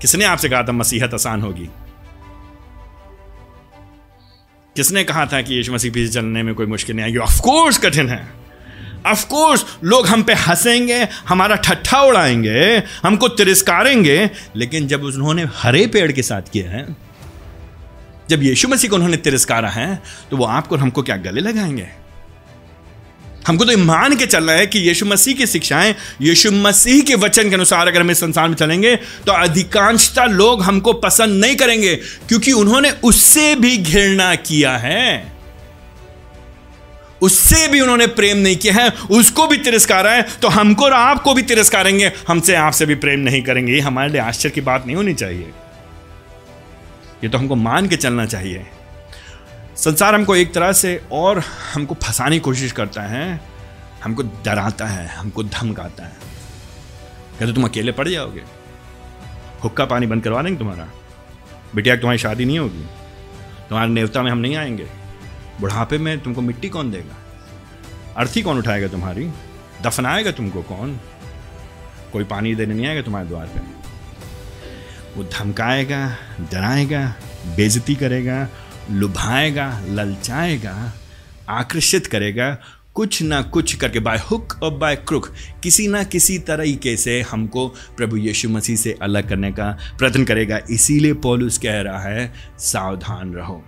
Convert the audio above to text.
किसने आपसे कहा था मसीहत आसान होगी? किसने कहा था कि यीशु मसीह पीछे चलने में कोई मुश्किल नहीं आएगी? ऑफकोर्स कठिन है। ऑफकोर्स लोग हम पे हंसेंगे, हमारा ठट्ठा उड़ाएँगे, हमको तिरस्कारेंगे, लेकिन जब उन्होंने हरे पेड़ के साथ किया है, जब यीशु मसीह को उन्होंने तिरस्कारा है तो वो आपको और हमको क्या गले लगाएँगे? हमको तो मान के चलना है कि यीशु मसीह की शिक्षाएँ, यीशु मसीह के वचन के अनुसार अगर हम इस संसार में चलेंगे तो अधिकांशता लोग हमको पसंद नहीं करेंगे, क्योंकि उन्होंने उससे भी घृणा किया है। उससे भी उन्होंने प्रेम नहीं किया है, उसको भी तिरस्कारा है तो हमको और आपको भी तिरस्कारेंगे। हमसे आपसे भी प्रेम नहीं करेंगे। ये हमारे लिए आश्चर्य की बात नहीं होनी चाहिए। ये तो हमको मान के चलना चाहिए। संसार हमको एक तरह से और हमको फंसाने की कोशिश करता है, हमको डराता है, हमको धमकाता है। कहते तुम अकेले पड़ जाओगे। हुक्का पानी बंद करवा देंगे तुम्हारा। बिटिया तुम्हारी शादी नहीं होगी। तुम्हारे नेवता में हम नहीं आएँगे। बुढ़ापे में तुमको मिट्टी कौन देगा? अर्थी कौन उठाएगा तुम्हारी? दफनाएगा तुमको कौन? कोई पानी देने नहीं आएगा तुम्हारे द्वार पे। वो धमकाएगा, डराएगा बेजती करेगा लुभाएगा, ललचाएगा, आकर्षित करेगा, कुछ ना कुछ करके बाय हुक और बाय क्रुक किसी ना किसी तरीके से हमको प्रभु यीशु मसीह से अलग करने का प्रयत्न करेगा। इसीलिए पॉलुस कह रहा है, सावधान रहो।